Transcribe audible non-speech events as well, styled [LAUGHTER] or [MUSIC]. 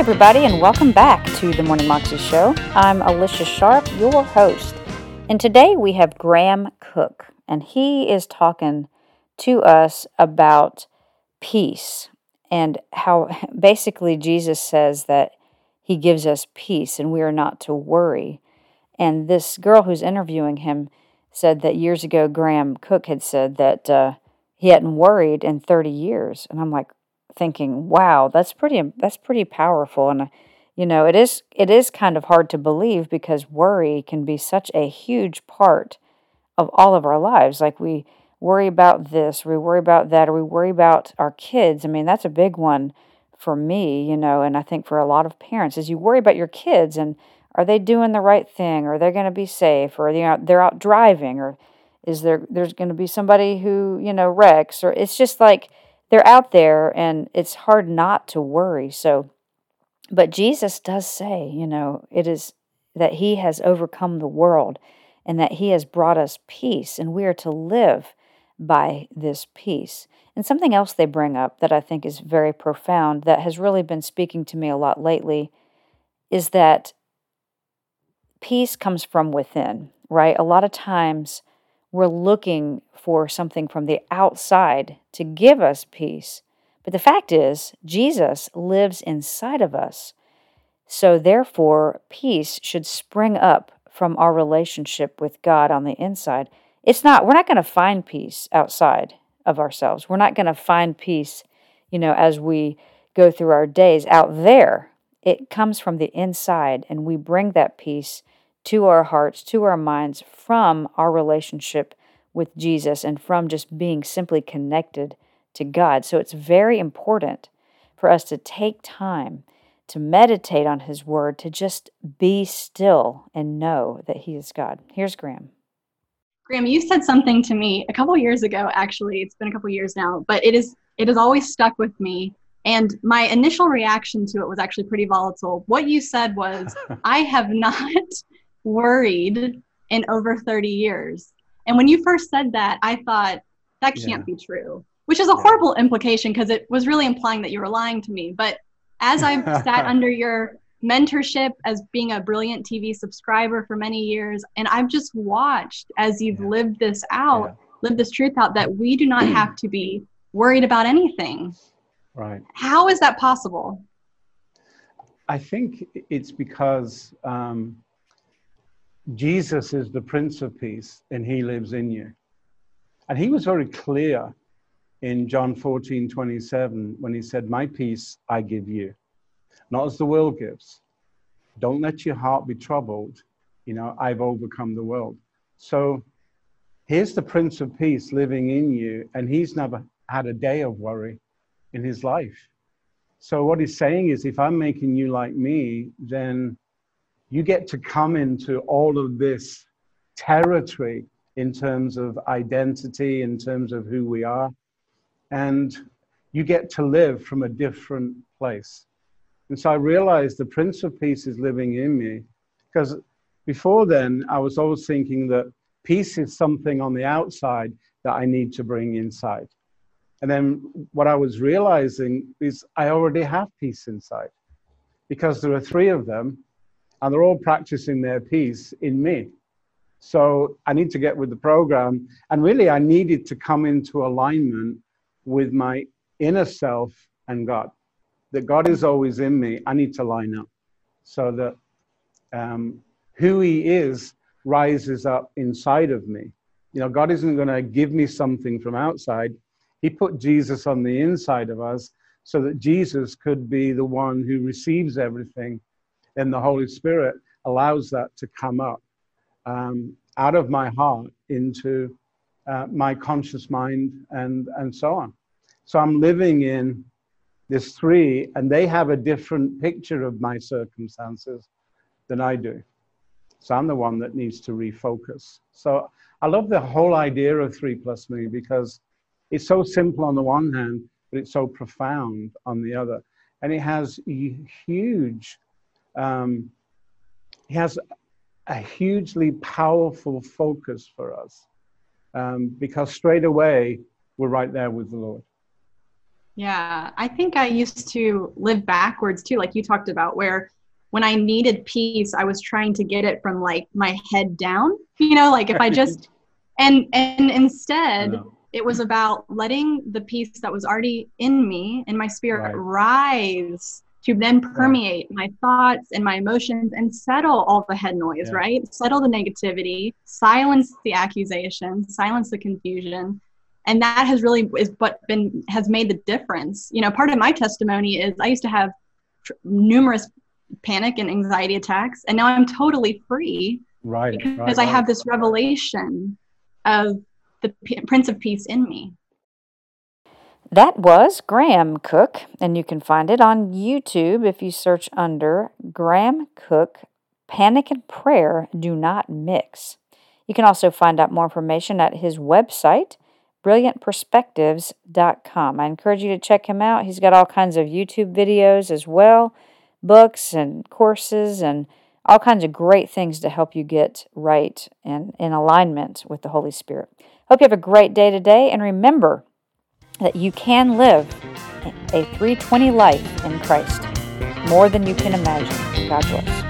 Everybody, and welcome back to the Morning Moxie Show. I'm Alicia Sharp, your host. And today we have Graham Cooke, and he is talking to us about peace and how [LAUGHS] basically Jesus says that he gives us peace and we are not to worry. And this girl who's interviewing him said that years ago, Graham Cooke had said that uh, he hadn't worried in 30 years. And I'm like thinking, wow, that's pretty, that's pretty powerful. And, uh, you know, it is, it is kind of hard to believe because worry can be such a huge part of all of our lives. Like we worry about this, we worry about that, or we worry about our kids. I mean, that's a big one for me, you know, and I think for a lot of parents is you worry about your kids and are they doing the right thing? Or are they going to be safe? Or you know, they're out driving? Or is there there's going to be somebody who you know wrecks? Or it's just like they're out there, and it's hard not to worry. So, but Jesus does say, you know, it is that He has overcome the world, and that He has brought us peace, and we are to live by this peace. And something else they bring up that I think is very profound that has really been speaking to me a lot lately is that peace comes from within, right? A lot of times we're looking for something from the outside to give us peace. But the fact is, Jesus lives inside of us. So, therefore, peace should spring up from our relationship with God on the inside. It's not, we're not going to find peace outside of ourselves. We're not going to find peace, you know, as we go through our days out there. It comes from the inside, and we bring that peace to our hearts, to our minds from our relationship with Jesus and from just being simply connected to God. So it's very important for us to take time to meditate on His Word, to just be still and know that He is God. Here's Graham. Graham, you said something to me a couple years ago. Actually, it's been a couple years now, but it is it has always stuck with me. And my initial reaction to it was actually pretty volatile. What you said was, [LAUGHS] "I have not worried in over 30 years." And when you first said that, I thought that can't yeah. be true, which is a yeah. horrible implication because it was really implying that you were lying to me. But as I've [LAUGHS] sat under your mentorship as being a brilliant TV subscriber for many years. And I've just watched as you've yeah. lived this out, lived this truth out that we do not have to be worried about anything. Right. How is that possible? I think it's because um, Jesus is the Prince of Peace and he lives in you. And he was very clear in John 14 27 when he said, My peace I give you not as the world gives. Don't let your heart be troubled. You know, I've overcome the world. So here's the Prince of Peace living in you, and he's never had a day of worry in his life. So what he's saying is, if I'm making you like me, then you get to come into all of this territory in terms of identity, in terms of who we are, and you get to live from a different place. And so I realized the Prince of Peace is living in me. Because before then, I was always thinking that peace is something on the outside that I need to bring inside. And then what I was realizing is I already have peace inside because there are three of them and they're all practicing their peace in me. So I need to get with the program. And really, I needed to come into alignment with my inner self and God that God is always in me, I need to line up so that um, who He is rises up inside of me. You know, God isn't going to give me something from outside. He put Jesus on the inside of us so that Jesus could be the one who receives everything, and the Holy Spirit allows that to come up um, out of my heart into uh, my conscious mind and, and so on. So I'm living in this three, and they have a different picture of my circumstances than I do. So I'm the one that needs to refocus. So I love the whole idea of three plus me because it's so simple on the one hand, but it's so profound on the other. And it has huge, um, has a hugely powerful focus for us um, because straight away we're right there with the Lord. Yeah, I think I used to live backwards too, like you talked about, where when I needed peace, I was trying to get it from like my head down. You know, like if I just [LAUGHS] and and instead it was about letting the peace that was already in me in my spirit right. rise to then permeate my thoughts and my emotions and settle all the head noise, yeah. right? Settle the negativity, silence the accusation, silence the confusion. And that has really is what been has made the difference. You know, part of my testimony is I used to have tr- numerous panic and anxiety attacks, and now I'm totally free. Right. Because right, I have this revelation of the P- Prince of Peace in me. That was Graham Cooke, and you can find it on YouTube if you search under Graham Cooke Panic and Prayer Do Not Mix. You can also find out more information at his website, brilliantperspectives.com. I encourage you to check him out. He's got all kinds of YouTube videos as well, books and courses, and all kinds of great things to help you get right and in alignment with the Holy Spirit. Hope you have a great day today, and remember, that you can live a 320 life in Christ more than you can imagine. God bless.